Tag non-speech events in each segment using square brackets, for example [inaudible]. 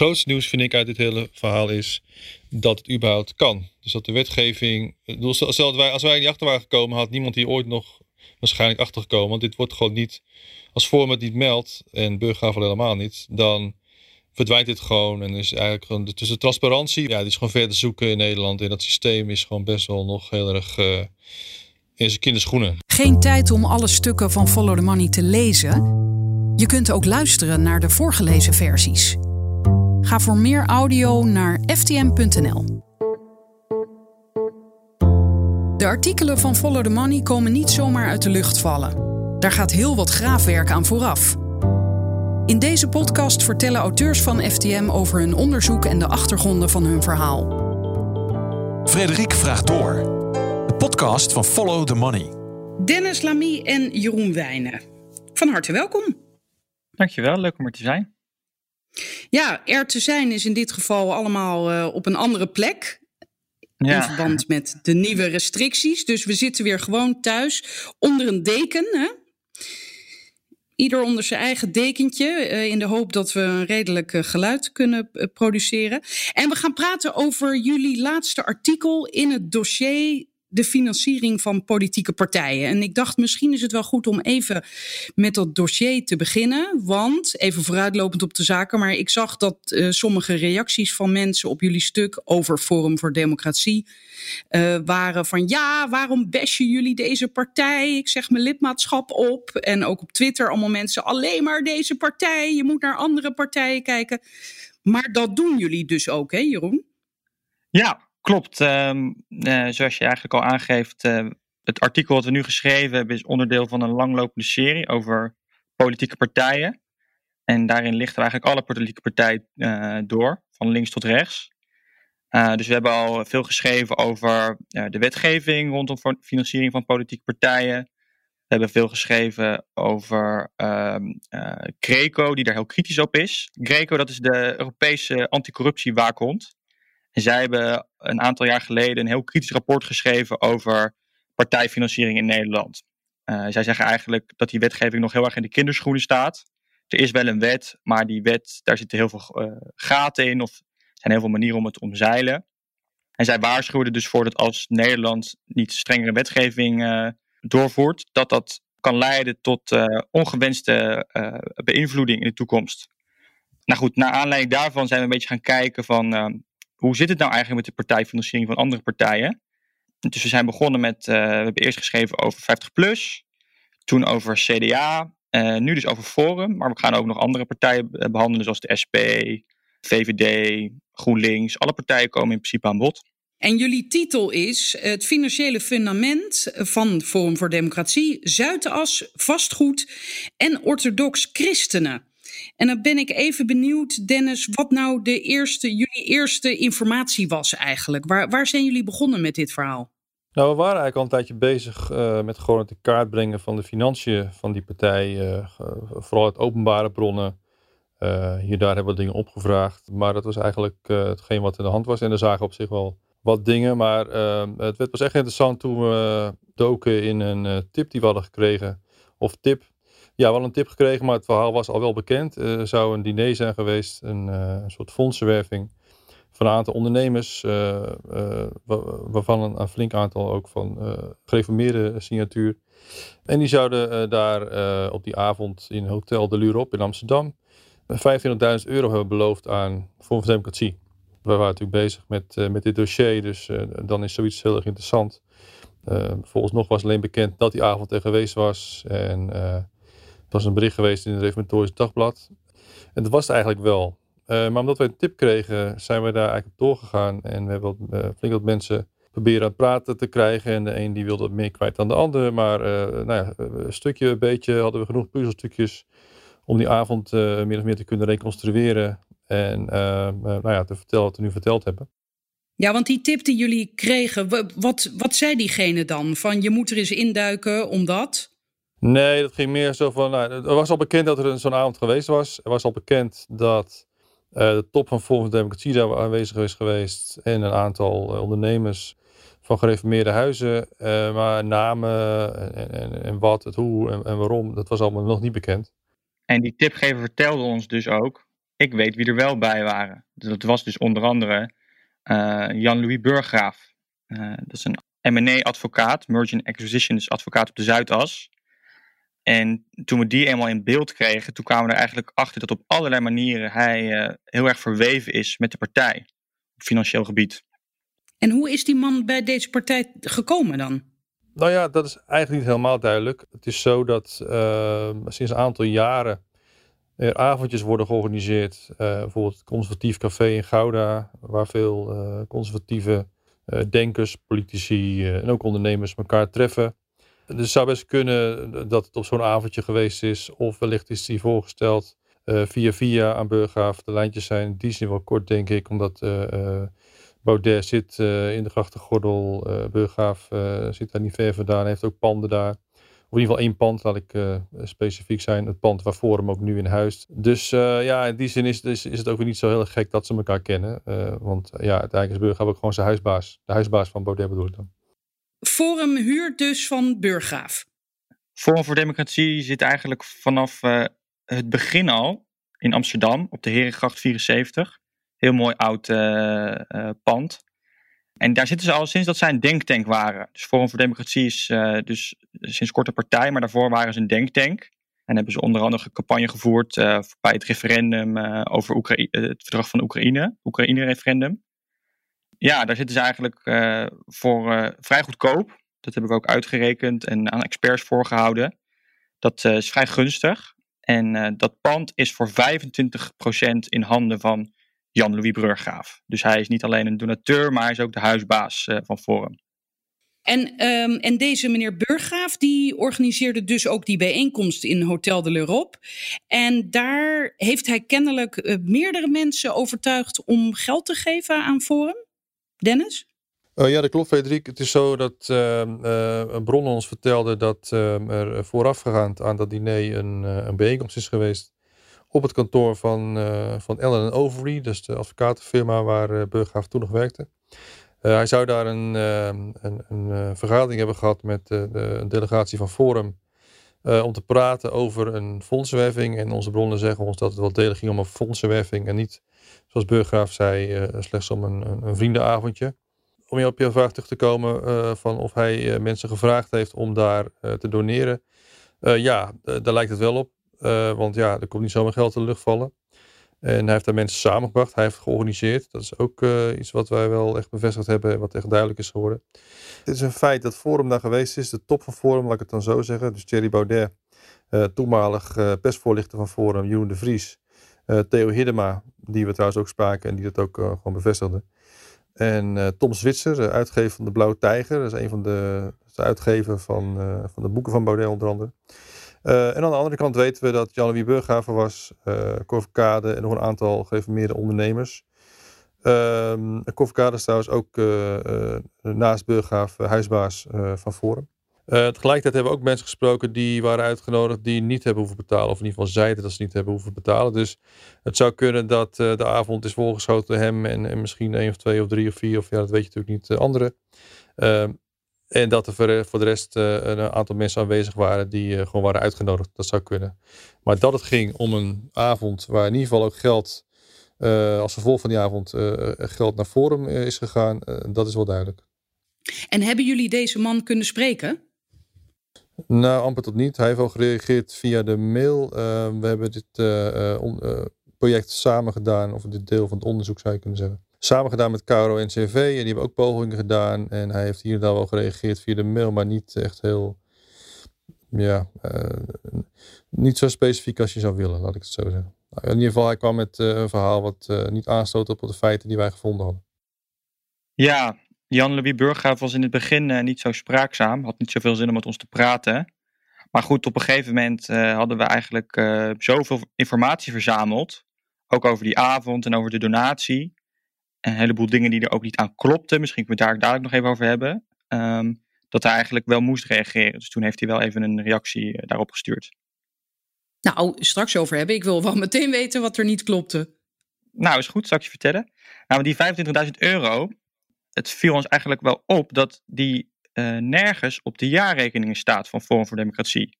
grootste nieuws vind ik uit dit hele verhaal is dat het überhaupt kan. Dus dat de wetgeving. Stel wij, als wij die achter waren gekomen, had niemand hier ooit nog waarschijnlijk achter gekomen. Want dit wordt gewoon niet. Als Vorm het niet meldt en Burghavel helemaal niet, dan verdwijnt dit gewoon. En is eigenlijk gewoon. Dus de transparantie, ja, die is gewoon verder zoeken in Nederland. En dat systeem is gewoon best wel nog heel erg. Uh, in zijn kinderschoenen. Geen tijd om alle stukken van Follow the Money te lezen. Je kunt ook luisteren naar de voorgelezen versies. Ga voor meer audio naar ftm.nl. De artikelen van Follow the Money komen niet zomaar uit de lucht vallen. Daar gaat heel wat graafwerk aan vooraf. In deze podcast vertellen auteurs van FTM over hun onderzoek en de achtergronden van hun verhaal. Frederik vraagt door. De podcast van Follow the Money. Dennis Lamy en Jeroen Wijnen. Van harte welkom. Dankjewel, leuk om er te zijn. Ja, er te zijn is in dit geval allemaal uh, op een andere plek. Ja. In verband met de nieuwe restricties. Dus we zitten weer gewoon thuis onder een deken. Hè? Ieder onder zijn eigen dekentje. Uh, in de hoop dat we een redelijk uh, geluid kunnen produceren. En we gaan praten over jullie laatste artikel in het dossier de financiering van politieke partijen. En ik dacht, misschien is het wel goed om even met dat dossier te beginnen. Want, even vooruitlopend op de zaken, maar ik zag dat uh, sommige reacties van mensen op jullie stuk over Forum voor Democratie uh, waren van ja, waarom bashen jullie deze partij? Ik zeg mijn lidmaatschap op. En ook op Twitter allemaal mensen, alleen maar deze partij, je moet naar andere partijen kijken. Maar dat doen jullie dus ook, hè Jeroen? Ja, Klopt. Uh, zoals je eigenlijk al aangeeft, uh, het artikel wat we nu geschreven hebben is onderdeel van een langlopende serie over politieke partijen. En daarin lichten we eigenlijk alle politieke partijen uh, door, van links tot rechts. dus we hebben al veel geschreven over de wetgeving rondom financiering van politieke partijen. We hebben veel geschreven over ehm, Greco, die daar heel kritisch op is. Greco, dat is de Europese anticorruptiewaakhond. Zij hebben een aantal jaar geleden een heel kritisch rapport geschreven over partijfinanciering in Nederland. Uh, zij zeggen eigenlijk dat die wetgeving nog heel erg in de kinderschoenen staat. Er is wel een wet, maar die wet, daar zitten heel veel uh, gaten in of er zijn heel veel manieren om het te omzeilen. En zij waarschuwden dus voor dat als Nederland niet strengere wetgeving uh, doorvoert, dat dat kan leiden tot ongewenste beïnvloeding in de toekomst. Nou goed, naar aanleiding daarvan zijn we een beetje gaan kijken van hoe zit het nou eigenlijk met de partijfinanciering van andere partijen? Dus we zijn begonnen met, uh, we hebben eerst geschreven over 50PLUS, toen over CDA, uh, nu dus over Forum, maar we gaan ook nog andere partijen behandelen, zoals de SP, VVD, GroenLinks. Alle partijen komen in principe aan bod. En jullie titel is Het financiële fundament van Forum voor Democratie, Zuidas, vastgoed en orthodox christenen. En dan ben ik even benieuwd, Dennis, wat nou de eerste, jullie eerste informatie was eigenlijk. Waar, waar zijn jullie begonnen met dit verhaal? Nou, we waren eigenlijk al een tijdje bezig uh, met gewoon het in kaart brengen van de financiën van die partij. Uh, vooral uit openbare bronnen. Uh, hier daar hebben we dingen opgevraagd. Maar dat was eigenlijk hetgeen wat in de hand was. En er zagen op zich wel wat dingen. Maar het werd pas echt interessant toen we doken in een tip die we hadden gekregen. Of tip ja, wel een tip gekregen, maar het verhaal was al wel bekend. Er zou een diner zijn geweest, een, uh, een soort fondsenwerving van een aantal ondernemers, uh, uh, waarvan een, flink aantal ook van gereformeerde signatuur. En die zouden daar op die avond in Hotel de Lurop in Amsterdam 25.000 euro hebben beloofd aan Vorm van Democratie. We waren natuurlijk bezig met, met dit dossier, dus dan is zoiets heel erg interessant. volgens nog was alleen bekend dat die avond er geweest was. En was een bericht geweest in het Reformatorisch Dagblad. En dat was het eigenlijk wel. Uh, maar omdat wij een tip kregen, zijn we daar eigenlijk op doorgegaan. En we hebben wat, uh, flink wat mensen proberen aan het praten te krijgen. En de een die wilde meer kwijt dan de ander. Maar uh, nou ja, een stukje, een beetje hadden we genoeg puzzelstukjes om die avond meer of meer te kunnen reconstrueren. En nou ja, te vertellen wat we nu verteld hebben. Ja, want die tip die jullie kregen, wat, wat zei diegene dan? Van je moet er eens induiken omdat? Nee, dat ging meer zo van. Nou, er was al bekend dat er zo'n avond geweest was. Er was al bekend dat uh, de top van Volgens Democratie daar aanwezig is geweest. En een aantal uh, ondernemers van gereformeerde huizen. Uh, maar namen en, en, en, wat, het hoe en, waarom, dat was allemaal nog niet bekend. En die tipgever vertelde ons dus ook ik weet wie er wel bij waren. Dus dat was dus onder andere Jan-Louis Burggraaf. dat is een M&A-advocaat, Merger and Acquisitions advocaat op de Zuidas. En toen we die eenmaal in beeld kregen, toen kwamen we er eigenlijk achter dat op allerlei manieren hij uh, heel erg verweven is met de partij op financieel gebied. En hoe is die man bij deze partij gekomen dan? Nou ja, dat is eigenlijk niet helemaal duidelijk. Het is zo dat uh, sinds een aantal jaren er avondjes worden georganiseerd. Uh, bijvoorbeeld het Conservatief Café in Gouda, waar veel conservatieve denkers, politici en ook ondernemers elkaar treffen. Dus zou best kunnen dat het op zo'n avondje geweest is. Of wellicht is die voorgesteld uh, via via aan Burghaaf. De lijntjes zijn in die zin wel kort, denk ik. Omdat uh, Baudet zit in de grachtengordel. Burghaaf zit daar niet ver vandaan. heeft ook panden daar. Of in ieder geval één pand, laat ik specifiek zijn. Het pand waar Forum ook nu in huist. Dus ja, in die zin is, is, is, het ook weer niet zo heel gek dat ze elkaar kennen. want ja, uiteindelijk is Burghaaf ook gewoon zijn huisbaas. De huisbaas van Baudet bedoel ik dan. Forum huurt dus van Burggraaf. Forum voor Democratie zit eigenlijk vanaf uh, het begin al in Amsterdam op de Herengracht 74. Heel mooi oud uh, uh, pand. En daar zitten ze al sinds dat zij een denktank waren. Dus Forum voor Democratie is dus sinds kort een partij, maar daarvoor waren ze een denktank. En hebben ze onder andere een campagne gevoerd bij het referendum over het verdrag van Oekraïne, Oekraïne-referendum ja, daar zitten ze eigenlijk uh, voor uh, vrij goedkoop. Dat heb ik ook uitgerekend en aan experts voorgehouden. Dat uh, is vrij gunstig. En dat pand is voor 25% in handen van Jan-Louis Bruggraaf. Dus hij is niet alleen een donateur, maar is ook de huisbaas van Forum. En, um, en deze meneer Burggraaf, die organiseerde dus ook die bijeenkomst in Hotel de l'Europe. En daar heeft hij kennelijk meerdere mensen overtuigd om geld te geven aan Forum? Dennis? Uh, ja, dat klopt, Frederik. Het is zo dat uh, uh, bron ons vertelde dat ehm, er voorafgegaand aan dat diner een, een bijeenkomst is geweest op het kantoor van, van Ellen Overy, dus de advocatenfirma waar Burggraaf toen nog werkte. hij zou daar een, ehm, een, een vergadering hebben gehad met de, een delegatie van Forum om te praten over een fondsenwerving. En onze bronnen zeggen ons dat het wel degelijk ging om een fondsenwerving en niet zoals Burggraaf zei, uh, slechts om een, een, vriendenavondje. Om je op je vraag terug te komen uh, van of hij mensen gevraagd heeft om daar te doneren. ja, daar lijkt het wel op. want ja, er komt niet zomaar geld in de lucht vallen. En hij heeft daar mensen samengebracht. Hij heeft georganiseerd. Dat is ook iets wat wij wel echt bevestigd hebben. En wat echt duidelijk is geworden. Het is een feit dat Forum daar geweest is. De top van Forum, laat ik het dan zo zeggen. Dus Thierry Baudet, toenmalig persvoorlichter van Forum, Jeroen de Vries. Theo Hiddema, die we trouwens ook spraken en die dat ook uh, gewoon bevestigde. En uh, Tom Zwitser, uitgever van De Blauwe Tijger. Dat is een van de, de van, uh, van de boeken van Baudet onder andere. En aan de andere kant weten we dat Jan-Louis Burghaven was, uh, en nog een aantal gereformeerde ondernemers. Um, Corvocade is trouwens ook naast Burghaven huisbaas van Forum. Tegelijkertijd hebben we ook mensen gesproken die waren uitgenodigd die niet hebben hoeven betalen. Of in ieder geval zeiden dat ze niet hebben hoeven betalen. Dus het zou kunnen dat de avond is volgeschoten hem en, en, misschien één of twee of drie of vier of ja, dat weet je natuurlijk niet, anderen. En dat er voor, de rest een aantal mensen aanwezig waren die gewoon waren uitgenodigd. Dat zou kunnen. Maar dat het ging om een avond waar in ieder geval ook geld, als gevolg van die avond, geld naar Forum is gegaan, dat is wel duidelijk. En hebben jullie deze man kunnen spreken? Nou, amper tot niet. Hij heeft al gereageerd via de mail. Uh, we hebben dit uh, uh, project samen gedaan, of dit deel van het onderzoek zou je kunnen zeggen. Samen gedaan met KRO en CV. En die hebben ook pogingen gedaan. En hij heeft hier en daar wel gereageerd via de mail, maar niet echt heel. Ja, niet zo specifiek als je zou willen, laat ik het zo zeggen. Nou, in ieder geval, hij kwam met een verhaal wat niet aanstoot op de feiten die wij gevonden hadden. Ja, Jan-Louis Burggraaf was in het begin niet zo spraakzaam. Had niet zoveel zin om met ons te praten. Maar goed, op een gegeven moment hadden we eigenlijk zoveel informatie verzameld. Ook over die avond en over de donatie. Een heleboel dingen die er ook niet aan klopten. Misschien kunnen we het daar dadelijk nog even over hebben. Um, dat hij eigenlijk wel moest reageren. Dus toen heeft hij wel even een reactie daarop gestuurd. Nou, straks over hebben. Ik wil wel [laughs] meteen weten wat er niet klopte. Nou, is goed. Ik je vertellen. Nou, die 25.000 euro, het viel ons eigenlijk wel op dat die uh, nergens op de jaarrekeningen staat van Forum voor Democratie.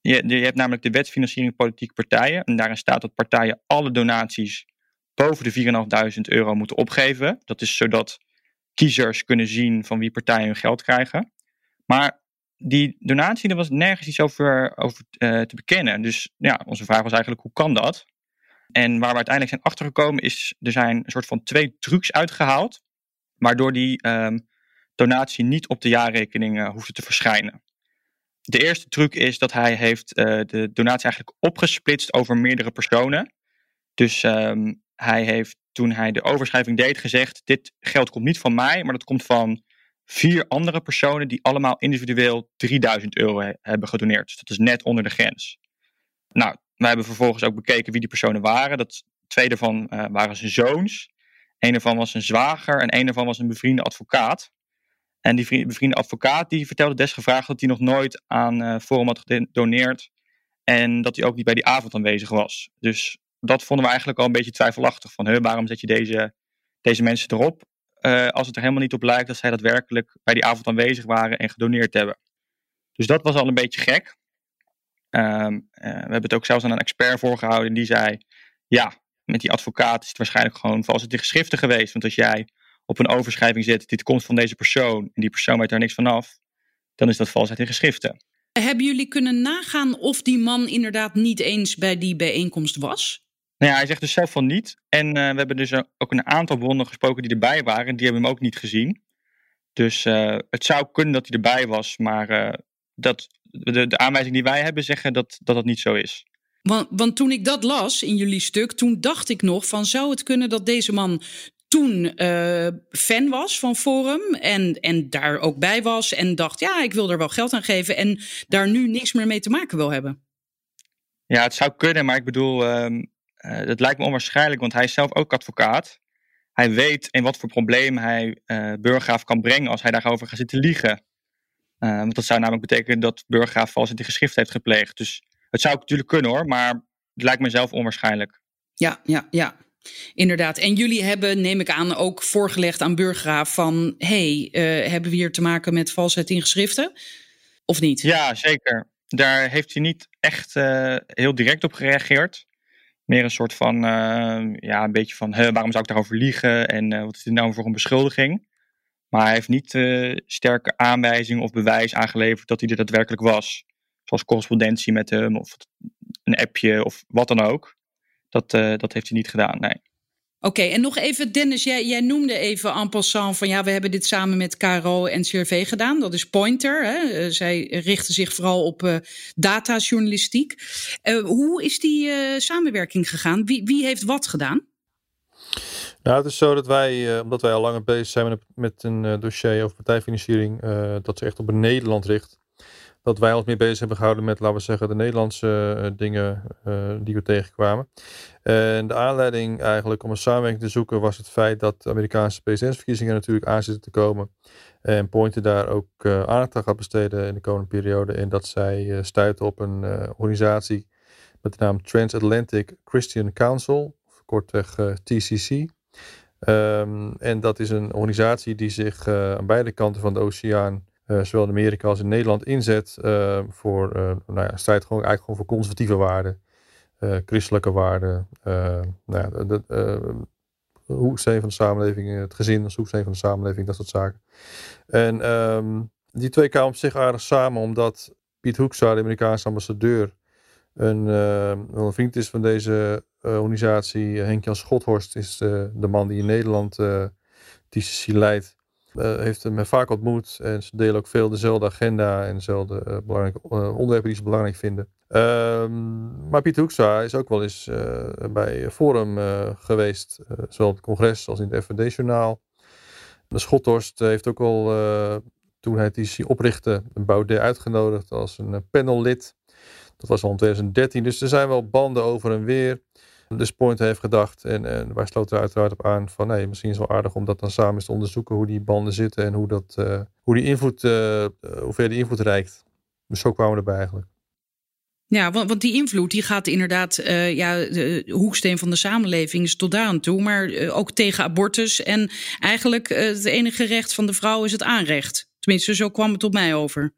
je, je hebt namelijk de wet financiering politieke partijen. En daarin staat dat partijen alle donaties boven de 4.500 euro moeten opgeven. Dat is zodat kiezers kunnen zien van wie partijen hun geld krijgen. Maar die donatie, er was nergens iets over, over uh, te bekennen. Dus ja, onze vraag was eigenlijk, hoe kan dat? En waar we uiteindelijk zijn achtergekomen is, er zijn een soort van twee trucs uitgehaald, waardoor die um, donatie niet op de jaarrekening uh, hoefde te verschijnen. De eerste truc is dat hij heeft uh, de donatie eigenlijk opgesplitst over meerdere personen. Dus um, hij heeft toen hij de overschrijving deed gezegd, dit geld komt niet van mij, maar dat komt van vier andere personen die allemaal individueel 3000 euro hebben gedoneerd. Dus dat is net onder de grens. Nou, wij hebben vervolgens ook bekeken wie die personen waren. Dat twee daarvan uh, waren zijn zoons. Een daarvan was een zwager en een daarvan was een bevriende advocaat. En die bevriende advocaat die vertelde desgevraagd dat hij nog nooit aan uh, Forum had gedoneerd. En dat hij ook niet bij die avond aanwezig was. Dus dat vonden we eigenlijk al een beetje twijfelachtig. Van, waarom zet je deze, deze mensen erop? Uh, als het er helemaal niet op lijkt dat zij daadwerkelijk bij die avond aanwezig waren en gedoneerd hebben. Dus dat was al een beetje gek. Um, we hebben het ook zelfs aan een expert voorgehouden. En die zei: Ja, met die advocaat is het waarschijnlijk gewoon vals het in geschriften geweest. Want als jij op een overschrijving zet: dit komt van deze persoon. en die persoon weet daar niks van af. dan is dat valsheid in geschriften. Hebben jullie kunnen nagaan of die man inderdaad niet eens bij die bijeenkomst was? Nou ja, hij zegt dus zelf van niet. En uh, we hebben dus ook een aantal bronnen gesproken die erbij waren. En die hebben hem ook niet gezien. Dus uh, het zou kunnen dat hij erbij was. Maar uh, dat, de, de aanwijzing die wij hebben zeggen dat dat, dat niet zo is. Want, want toen ik dat las in jullie stuk, toen dacht ik nog van zou het kunnen dat deze man toen uh, fan was van Forum en, en daar ook bij was en dacht ja, ik wil er wel geld aan geven en daar nu niks meer mee te maken wil hebben. Ja, het zou kunnen, maar ik bedoel, um, uh, dat lijkt me onwaarschijnlijk, want hij is zelf ook advocaat. Hij weet in wat voor probleem hij uh, Burggraaf kan brengen als hij daarover gaat zitten liegen. Uh, want dat zou namelijk betekenen dat Burggraaf vals in de geschrift heeft gepleegd. Dus het zou natuurlijk kunnen hoor, maar het lijkt me zelf onwaarschijnlijk. Ja, ja, ja. Inderdaad. En jullie hebben, neem ik aan, ook voorgelegd aan Burggraaf van... hey, hebben we hier te maken met valsheid in geschriften? Of niet? Ja, zeker. Daar heeft hij niet echt heel direct op gereageerd meer een soort van, uh, ja, een beetje van, waarom zou ik daarover liegen en uh, wat is dit nou voor een beschuldiging? Maar hij heeft niet uh, sterke aanwijzing of bewijs aangeleverd dat hij dit daadwerkelijk was. Zoals correspondentie met hem of een appje of wat dan ook. Dat, dat heeft hij niet gedaan, nee. Oké, en nog even, Dennis, jij, noemde even en passant van ja, we hebben dit samen met KRO en CRV gedaan. Dat is Pointer. Hè? Eh, zij richten zich vooral op uh, datajournalistiek. Uh, hoe is die samenwerking gegaan? Wie, wie heeft wat gedaan? Nou, het is zo dat wij, omdat wij al langer bezig zijn met, met een dossier over partijfinanciering, dat ze echt op Nederland richt dat wij ons meer bezig hebben gehouden met, laten we zeggen, de Nederlandse uh, dingen uh, die we tegenkwamen. En de aanleiding eigenlijk om een samenwerking te zoeken was het feit dat de Amerikaanse presidentsverkiezingen natuurlijk aan zitten te komen. En Pointer daar ook uh, aandacht aan gaat besteden in de komende periode. En dat zij stuiten op een organisatie met de naam Transatlantic Christian Council, kortweg TCC. Um, ehm, en dat is een organisatie die zich aan beide kanten van de oceaan zowel in Amerika als in Nederland inzet uh, voor uh, nou ja, strijd gewoon, eigenlijk gewoon voor conservatieve waarden, christelijke waarden, nou de hoeksteen van de samenleving, het gezin als hoeksteen van de samenleving, dat soort zaken. En um, die twee kwamen op zich aardig samen, omdat Piet Hoekstra, de Amerikaanse ambassadeur, een, een vriend is van deze organisatie. Henk-Jan Schothorst is de man die in Nederland TCC leidt. Uh, heeft hem vaak ontmoet en ze delen ook veel dezelfde agenda en dezelfde uh, belangrijke uh, onderwerpen die ze belangrijk vinden. Um, maar Pieter Hoekstra is ook wel eens bij Forum geweest, zowel op het congres als in het FVD-journaal. De Schothorst heeft ook al, toen hij het IC oprichtte, een Baudet uitgenodigd als een panellid. Dat was al in 2013, dus er zijn wel banden over en weer. Point heeft gedacht, en, en wij sloten er uiteraard op aan van nee, misschien is het wel aardig om dat dan samen eens te onderzoeken hoe die banden zitten en hoe, dat, uh, hoe die invloed, uh, hoe ver die invloed reikt. Dus zo kwamen we erbij eigenlijk. Ja, want, want die invloed die gaat inderdaad, uh, ja, de hoeksteen van de samenleving is tot daar aan toe, maar ook tegen abortus. En eigenlijk het enige recht van de vrouw is het aanrecht. Tenminste, zo kwam het op mij over.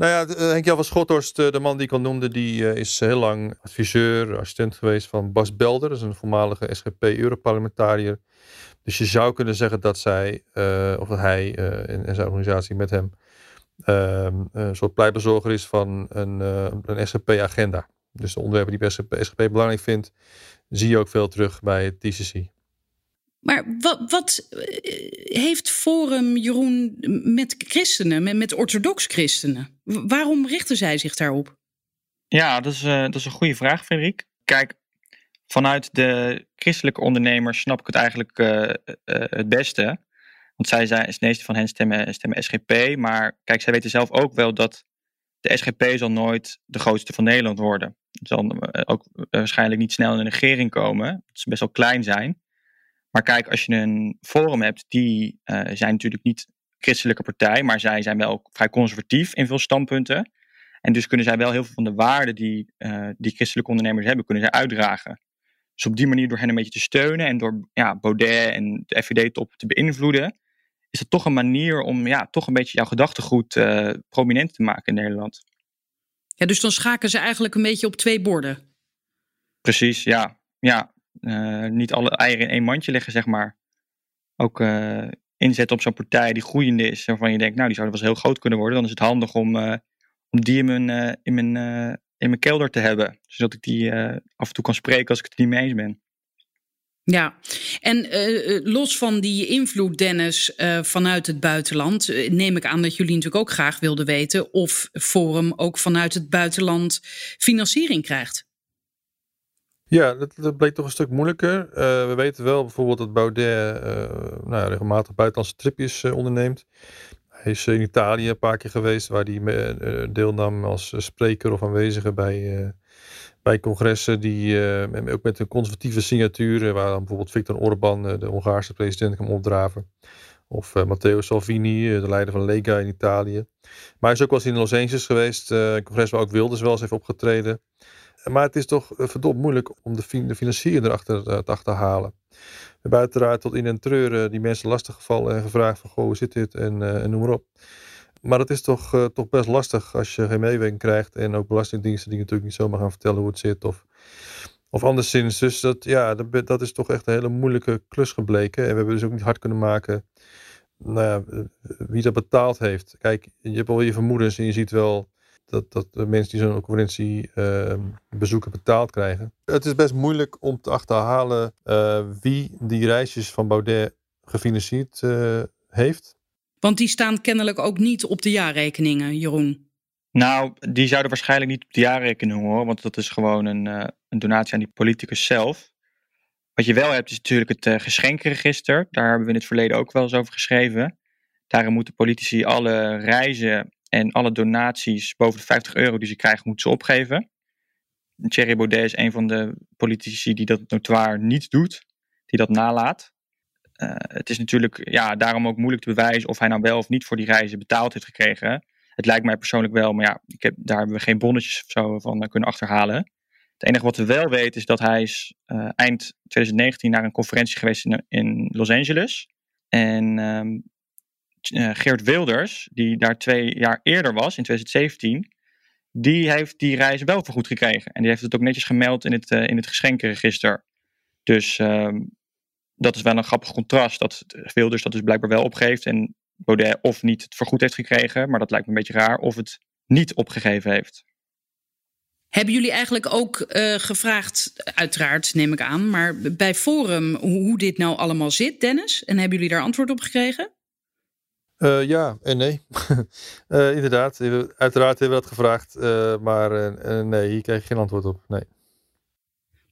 Nou ja, uh, Henk-Jan van Schothorst, de man die ik al noemde, die is heel lang adviseur, assistent geweest van Bas Belder. Dat is een voormalige SGP-Europarlementariër. Dus je zou kunnen zeggen dat zij, of dat hij en, zijn organisatie met hem ehm, een soort pleitbezorger is van een, een SGP-agenda. Dus de onderwerpen die SGP, SGP belangrijk vindt, zie je ook veel terug bij het TCC. Maar wat, wat, heeft Forum, Jeroen, met christenen, met, met orthodox christenen? Waarom richten zij zich daarop? Ja, dat is, uh, dat is een goede vraag, Frederik. Kijk, vanuit de christelijke ondernemers snap ik het eigenlijk uh, het beste. Want zij zijn, het meeste van hen stemmen, stemmen SGP. Maar kijk, zij weten zelf ook wel dat de SGP zal nooit de grootste van Nederland worden. Zal ook waarschijnlijk niet snel in de regering komen. Ze best wel klein zijn. Maar kijk, als je een forum hebt, die uh, zijn natuurlijk niet christelijke partij, maar zij zijn wel vrij conservatief in veel standpunten. En dus kunnen zij wel heel veel van de waarden die, uh, die christelijke ondernemers hebben, kunnen zij uitdragen. Dus op die manier door hen een beetje te steunen en door ja, Baudet en de FVD-top te beïnvloeden, is het toch een manier om ja, toch een beetje jouw gedachtegoed uh, prominent te maken in Nederland. Ja, dus dan schaken ze eigenlijk een beetje op twee borden. Precies, ja. ja. Uh, niet alle eieren in één mandje leggen, zeg maar. Ook uh, inzetten op zo'n partij die groeiende is, waarvan je denkt, nou, die zou wel eens heel groot kunnen worden. Dan is het handig om, uh, om die in mijn, in, mijn, in mijn kelder te hebben. Zodat ik die af en toe kan spreken als ik het niet mee eens ben. Ja, en los van die invloed, Dennis, vanuit het buitenland, neem ik aan dat jullie natuurlijk ook graag wilden weten of Forum ook vanuit het buitenland financiering krijgt. Ja, dat, bleek toch een stuk moeilijker. Uh, we weten wel bijvoorbeeld dat Baudet uh, nou, regelmatig buitenlandse tripjes uh, onderneemt. Hij is in Italië een paar keer geweest waar hij deelnam als spreker of aanwezige bij, bij congressen die ook met een conservatieve signatuur, waar dan bijvoorbeeld Viktor Orban, de Hongaarse president, kan opdraven. Of Matteo Salvini, de leider van Lega in Italië. Maar hij is ook wel eens in Los Angeles geweest, een congres waar ook Wilders wel eens heeft opgetreden. Maar het is toch eh, verdomd moeilijk om de, de financiering erachter uh, te achterhalen. We hebben uiteraard tot in en treuren die mensen lastiggevallen en gevraagd van goh, hoe zit dit en, en noem maar op. Maar het is toch, toch best lastig als je geen meewerking krijgt en ook belastingdiensten die natuurlijk niet zomaar gaan vertellen hoe het zit of, of anderszins. Dus dat, ja, dat, dat is toch echt een hele moeilijke klus gebleken. En we hebben dus ook niet hard kunnen maken nou ja, wie dat betaald heeft. Kijk, je hebt wel je vermoedens en je ziet wel dat, dat de mensen die zo'n conferentie uh, bezoeken betaald krijgen. Het is best moeilijk om te achterhalen uh, wie die reisjes van Baudet gefinancierd uh, heeft. Want die staan kennelijk ook niet op de jaarrekeningen, Jeroen. Nou, die zouden waarschijnlijk niet op de jaarrekening horen, want dat is gewoon een, uh, een donatie aan die politicus zelf. Wat je wel hebt is natuurlijk het geschenkenregister. Daar hebben we in het verleden ook wel eens over geschreven. Daarin moeten politici alle reizen en alle donaties boven de 50 euro die ze krijgen, moeten ze opgeven. Thierry Baudet is een van de politici die dat notoir niet doet, die dat nalaat. Uh, het is natuurlijk ja, daarom ook moeilijk te bewijzen of hij nou wel of niet voor die reizen betaald heeft gekregen. Het lijkt mij persoonlijk wel, maar ja, ik heb, daar hebben we geen bonnetjes of zo van kunnen achterhalen. Het enige wat we wel weten is dat hij is uh, eind 2019 naar een conferentie geweest in, in Los Angeles. En uh, Geert Wilders, die daar twee jaar eerder was, in 2017, die heeft die reis wel vergoed gekregen. En die heeft het ook netjes gemeld in het, uh, in het geschenkenregister. Dus uh, dat is wel een grappig contrast, dat Wilders dat dus blijkbaar wel opgeeft en Baudet of niet het vergoed heeft gekregen, maar dat lijkt me een beetje raar, of het niet opgegeven heeft. Hebben jullie eigenlijk ook uh, gevraagd, uiteraard neem ik aan, maar bij Forum hoe dit nou allemaal zit, Dennis? En hebben jullie daar antwoord op gekregen? Uh, ja en nee. uh, [laughs] inderdaad, uiteraard hebben we dat gevraagd, uh, maar nee, hier kreeg je geen antwoord op. Nee.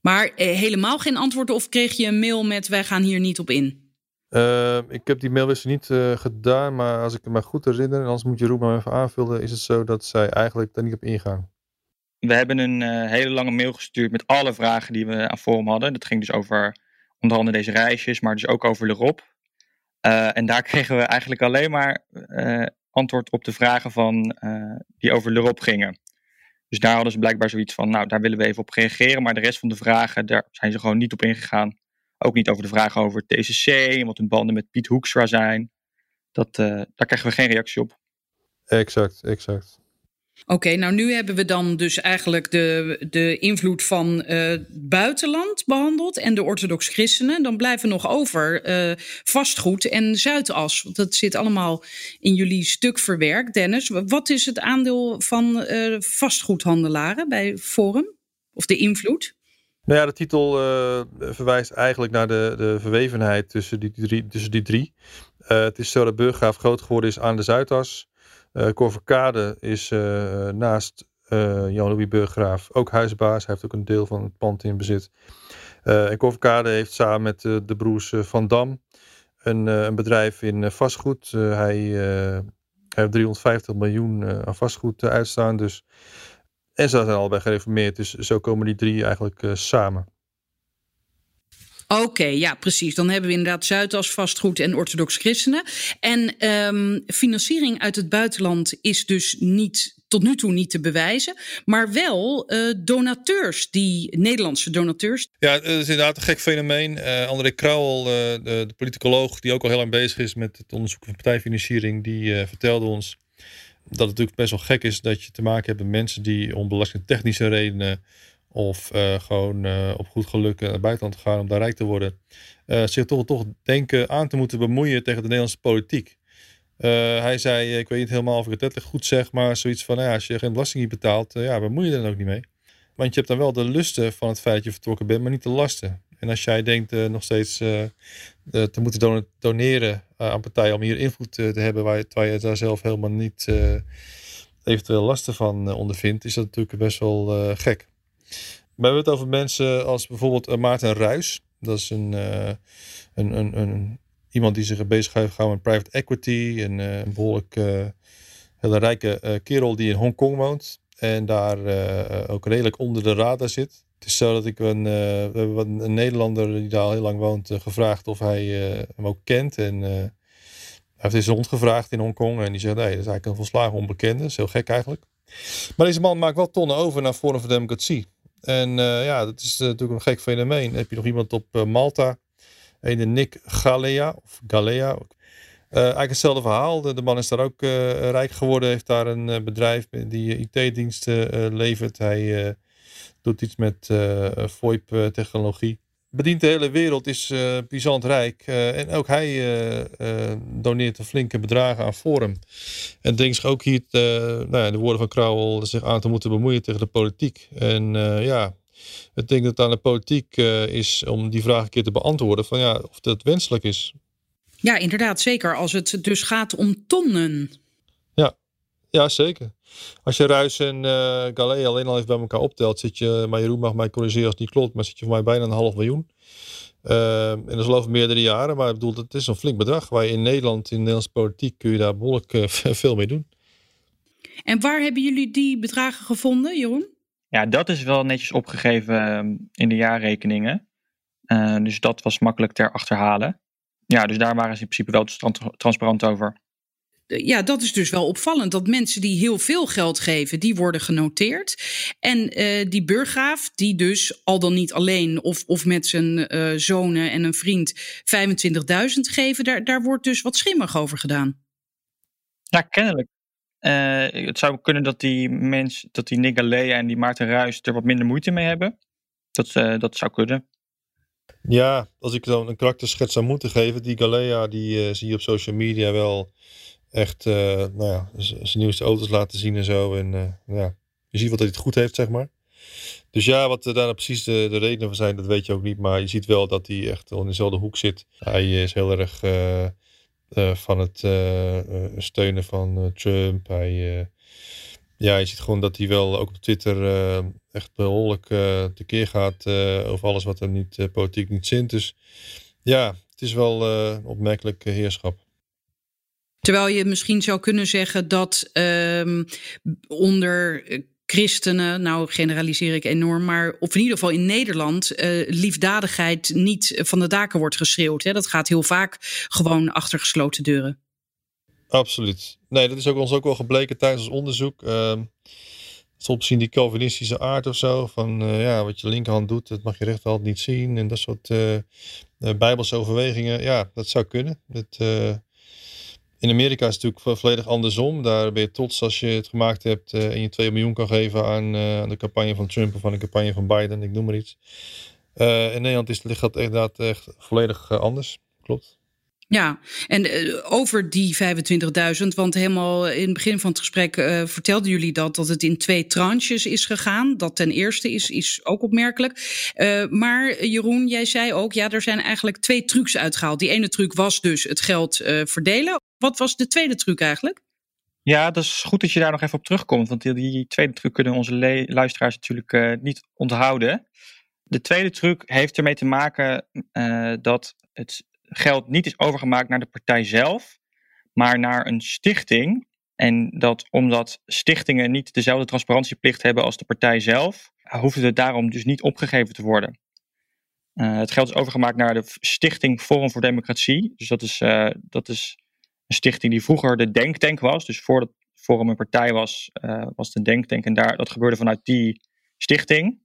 Maar helemaal geen antwoord of kreeg je een mail met wij gaan hier niet op in? ik heb die mailwissel niet gedaan, maar als ik me goed herinner, en anders moet je Roep maar even aanvullen, is het zo dat zij eigenlijk daar niet op ingaan. We hebben een hele lange mail gestuurd met alle vragen die we aan Forum hadden. Dat ging dus over onder andere deze reisjes, maar dus ook over Lerop. Uh, en daar kregen we eigenlijk alleen maar uh, antwoord op de vragen van, uh, die over L'Europe gingen. Dus daar hadden ze blijkbaar zoiets van, nou daar willen we even op reageren. Maar de rest van de vragen, daar zijn ze gewoon niet op ingegaan. Ook niet over de vragen over TCC en wat hun banden met Piet Hoekstra zijn. Dat, daar krijgen we geen reactie op. Exact, exact. Oké, nou nu hebben we dan dus eigenlijk de, de invloed van uh, buitenland behandeld en de orthodox christenen. Dan blijven nog over uh, vastgoed en Zuidas. Want dat zit allemaal in jullie stuk verwerkt. Dennis, wat is het aandeel van uh, vastgoedhandelaren bij Forum? Of de invloed? Nou ja, de titel verwijst eigenlijk naar de, de verwevenheid tussen die drie. Tussen die drie. het is zo dat Burggraaf groot geworden is aan de Zuidas. Corverkade is uh, naast uh, Jan-Louis Burggraaf ook huisbaas. Hij heeft ook een deel van het pand in bezit. en Corverkade heeft samen met de broers Van Dam een, een bedrijf in vastgoed. hij, hij, heeft 350 miljoen aan vastgoed uitstaan. Dus, en ze zijn allebei gereformeerd. Dus zo komen die drie eigenlijk samen. Oké, ja, precies. Dan hebben we inderdaad Zuidas vastgoed en orthodox christenen. En um, financiering uit het buitenland is dus niet tot nu toe niet te bewijzen, maar wel uh, donateurs, die Nederlandse donateurs. Ja, het is inderdaad een gek fenomeen. Uh, André Krauwel, uh, de, de, politicoloog die ook al heel lang bezig is met het onderzoek van partijfinanciering, die vertelde ons dat het natuurlijk best wel gek is dat je te maken hebt met mensen die om belastingtechnische redenen of uh, gewoon uh, op goed geluk naar het buitenland gaan om daar rijk te worden. Zich toch, toch denken aan te moeten bemoeien tegen de Nederlandse politiek. hij zei, ik weet niet helemaal of ik het letterlijk goed zeg, maar zoiets van, nou ja, als je geen belasting niet betaalt, ja, bemoei je er dan ook niet mee. Want je hebt dan wel de lusten van het feit dat je vertrokken bent, maar niet de lasten. En als jij denkt nog steeds te moeten doneren aan partijen om hier invloed te hebben, waar terwijl je daar zelf helemaal niet eventueel lasten van ondervindt, is dat natuurlijk best wel gek. We hebben het over mensen als bijvoorbeeld uh, Maarten Ruis. Dat is een, uh, een, een, een, iemand die zich bezig heeft met private equity. Een, uh, een behoorlijk hele rijke kerel die in Hongkong woont. En daar ook redelijk onder de radar zit. Het is zo dat ik een, we hebben een Nederlander die daar al heel lang woont gevraagd of hij hem ook kent. En hij heeft eens rondgevraagd in Hongkong. En die zegt nee, dat is eigenlijk een volslagen onbekende. Dat is heel gek eigenlijk. Maar deze man maakt wel tonnen over naar Forum for Democracy. En uh, ja, dat is uh, natuurlijk een gek fenomeen. heb je nog iemand op uh, Malta, een Nick Galea, of Galea. eigenlijk hetzelfde verhaal. De, de, man is daar ook rijk geworden, heeft daar een bedrijf die IT-diensten levert. Hij doet iets met VoIP-technologie bedient de hele wereld, is uh, rijk. Uh, en ook hij uh, doneert een flinke bedragen aan Forum. En denkt zich ook hier, nou ja, de woorden van Krauwel, zich aan te moeten bemoeien tegen de politiek. En ja, ik denk dat het aan de politiek is om die vraag een keer te beantwoorden: van ja, of dat wenselijk is. Ja, inderdaad, zeker. Als het dus gaat om tonnen. Ja, zeker. Als je Ruis en uh, Galé alleen al even bij elkaar optelt, zit je, maar Jeroen mag mij corrigeren als het niet klopt, maar zit je voor mij bijna een half miljoen. Uh, en dat is over meerdere jaren, maar ik bedoel, het is een flink bedrag. Waar je in Nederland, in de Nederlandse politiek, kun je daar behoorlijk uh, [laughs] veel mee doen. En waar hebben jullie die bedragen gevonden, Jeroen? Ja, dat is wel netjes opgegeven ehm, in de jaarrekeningen. dus dat was makkelijk ter achterhalen. Ja, dus daar waren ze in principe wel transparant over ja, dat is dus wel opvallend. Dat mensen die heel veel geld geven, die worden genoteerd. En uh, die burggraaf, die dus al dan niet alleen of, of met zijn uh, zonen en een vriend 25.000 geven, daar, daar wordt dus wat schimmig over gedaan. Ja, kennelijk. Uh, het zou kunnen dat die mensen, dat die Nick en die Maarten Ruis er wat minder moeite mee hebben. Dat, dat zou kunnen. Ja, als ik dan een karakterschets zou moeten geven, die Galea, die zie je op social media wel echt uh, nou ja, zijn nieuwste auto's laten zien en zo. En uh, ja, je ziet wat hij het goed heeft, zeg maar. Dus ja, wat daar nou precies de, de redenen van zijn, dat weet je ook niet. Maar je ziet wel dat hij echt in dezelfde hoek zit. Hij is heel erg uh, van het steunen van Trump. Hij, ja, je ziet gewoon dat hij wel ook op Twitter echt behoorlijk tekeer gaat over alles wat hem niet politiek niet zint. Dus ja, het is wel een opmerkelijk heerschap. Terwijl je misschien zou kunnen zeggen dat um, onder christenen, nou generaliseer ik enorm, maar of in ieder geval in Nederland uh, liefdadigheid niet van de daken wordt geschreeuwd. Hè? Dat gaat heel vaak gewoon achter gesloten deuren. Absoluut. Nee, dat is ook ons ook wel gebleken tijdens ons onderzoek. Uh, soms zien die Calvinistische aard of zo. Van uh, ja, wat je linkerhand doet, dat mag je rechterhand niet zien. En dat soort bijbelse overwegingen. Ja, dat zou kunnen. Dat, In Amerika is het natuurlijk volledig andersom. Daar ben je trots als je het gemaakt hebt en je 2 miljoen kan geven aan, aan, de campagne van Trump of aan de campagne van Biden, ik noem maar iets. in Nederland is, ligt dat inderdaad echt volledig anders. Klopt. Ja, en uh, over die 25.000, want helemaal in het begin van het gesprek uh, vertelden jullie dat, dat het in twee tranches is gegaan. Dat ten eerste is, is ook opmerkelijk. Uh, maar Jeroen, jij zei ook, ja, er zijn eigenlijk twee trucs uitgehaald. Die ene truc was dus het geld verdelen. Wat was de tweede truc eigenlijk? Ja, dat is goed dat je daar nog even op terugkomt. Want die, tweede truc kunnen onze luisteraars natuurlijk niet onthouden. De tweede truc heeft ermee te maken dat het geld niet is overgemaakt naar de partij zelf, maar naar een stichting. En dat omdat stichtingen niet dezelfde transparantieplicht hebben als de partij zelf, hoeft het daarom dus niet opgegeven te worden. Uh, het geld is overgemaakt naar de Stichting Forum voor Democratie. Dus dat is, dat is een stichting die vroeger de Denktank was. Dus voordat Forum een partij was, uh, was het een Denktank. En daar, dat gebeurde vanuit die stichting.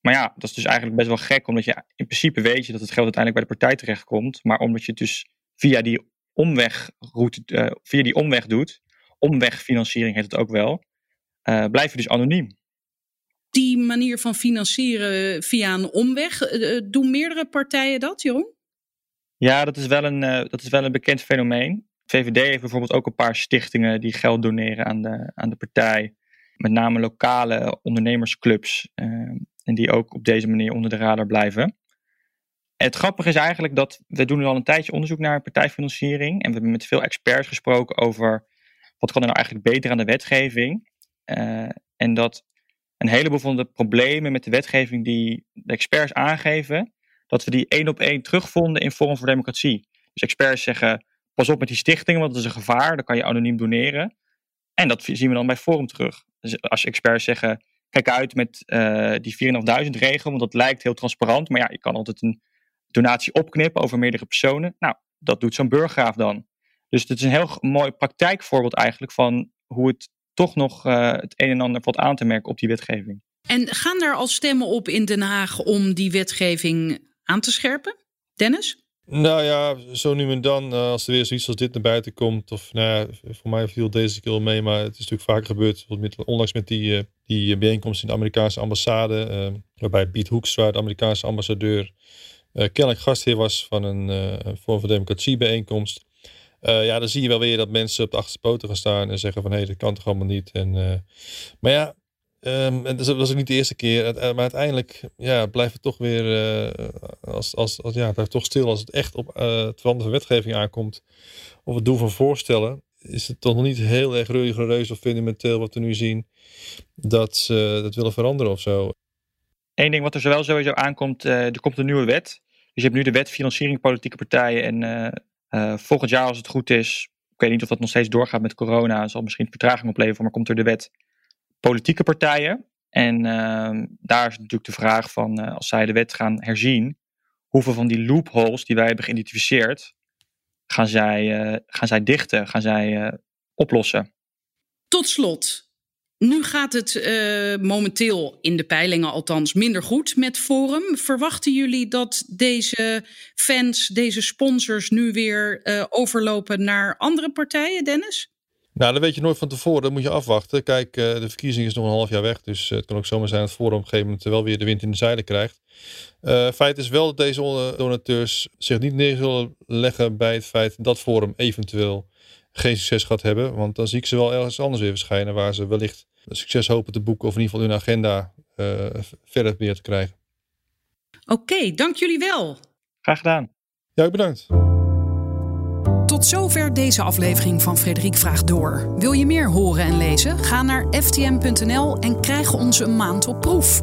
Maar ja, dat is dus eigenlijk best wel gek, omdat je in principe weet je dat het geld uiteindelijk bij de partij terechtkomt. Maar omdat je het dus via die omwegroute, uh, via die omweg doet, omwegfinanciering heet het ook wel, uh, blijf je dus anoniem. Die manier van financieren via een omweg, uh, doen meerdere partijen dat, Jeroen? Ja, dat is wel een, dat is wel een bekend fenomeen. VVD heeft bijvoorbeeld ook een paar stichtingen die geld doneren aan de, aan de partij. Met name lokale ondernemersclubs. En die ook op deze manier onder de radar blijven. Het grappige is eigenlijk dat we doen al een tijdje onderzoek naar partijfinanciering. En we hebben met veel experts gesproken over wat kan er nou eigenlijk beter aan de wetgeving. Uh, en dat een heleboel van de problemen met de wetgeving die de experts aangeven, dat we die één op één terugvonden in Forum voor Democratie. Dus experts zeggen, pas op met die stichtingen, want dat is een gevaar, dan kan je anoniem doneren. En dat zien we dan bij Forum terug. Dus als experts zeggen, kijk uit met uh, die 4.500 regel, want dat lijkt heel transparant. Maar ja, je kan altijd een donatie opknippen over meerdere personen. Nou, dat doet zo'n burggraaf dan. Dus het is een heel mooi praktijkvoorbeeld eigenlijk van hoe het toch nog uh, het een en ander valt aan te merken op die wetgeving. En gaan daar al stemmen op in Den Haag om die wetgeving aan te scherpen? Dennis? Nou ja, zo nu en dan, uh, als er weer zoiets als dit naar buiten komt. Of nou ja, voor mij viel deze keer mee, maar het is natuurlijk vaak gebeurd. Onlangs met die, uh, die bijeenkomst in de Amerikaanse ambassade. Uh, waarbij Piet Hoekstra, de Amerikaanse ambassadeur, kennelijk gastheer was van een vorm van democratie-bijeenkomst. ja, dan zie je wel weer dat mensen op de achterste poten gaan staan en zeggen van hé, hey, dat kan toch allemaal niet. En, maar ja, Um, en dat was ook niet de eerste keer. Maar uiteindelijk ja, blijft het toch weer uh, als, als, blijft toch stil als het echt op uh, het veranderen van wetgeving aankomt. Of het doen van voorstellen. Is het toch nog niet heel erg rigoureus of fundamenteel wat we nu zien. Dat ze dat willen veranderen of zo. Eén ding wat er wel sowieso aankomt. Er komt een nieuwe wet. Dus je hebt nu de wet financiering politieke partijen. En volgend jaar als het goed is. Ik weet niet of dat nog steeds doorgaat met corona. Zal misschien vertraging opleveren. Maar komt er de wet politieke partijen. En uh, daar is natuurlijk de vraag van, uh, als zij de wet gaan herzien, hoeveel van die loopholes die wij hebben geïdentificeerd, gaan zij, uh, gaan zij dichten, gaan zij uh, oplossen? Tot slot, nu gaat het momenteel in de peilingen althans minder goed met Forum. Verwachten jullie dat deze fans, deze sponsors nu weer overlopen naar andere partijen, Dennis? Nou, dat weet je nooit van tevoren. Dat moet je afwachten. Kijk, uh, de verkiezing is nog een half jaar weg. Dus uh, het kan ook zomaar zijn dat Forum op een gegeven moment wel weer de wind in de zeilen krijgt. Uh, feit is wel dat deze donateurs zich niet neer zullen leggen bij het feit dat Forum eventueel geen succes gaat hebben. Want dan zie ik ze wel ergens anders weer verschijnen waar ze wellicht succes hopen te boeken. Of in ieder geval hun agenda verder weer te krijgen. Oké, okay, dank jullie wel. Graag gedaan. Ja, bedankt. Zover deze aflevering van Frederik Vraagt Door. Wil je meer horen en lezen? Ga naar ftm.nl en krijg onze een maand op proef.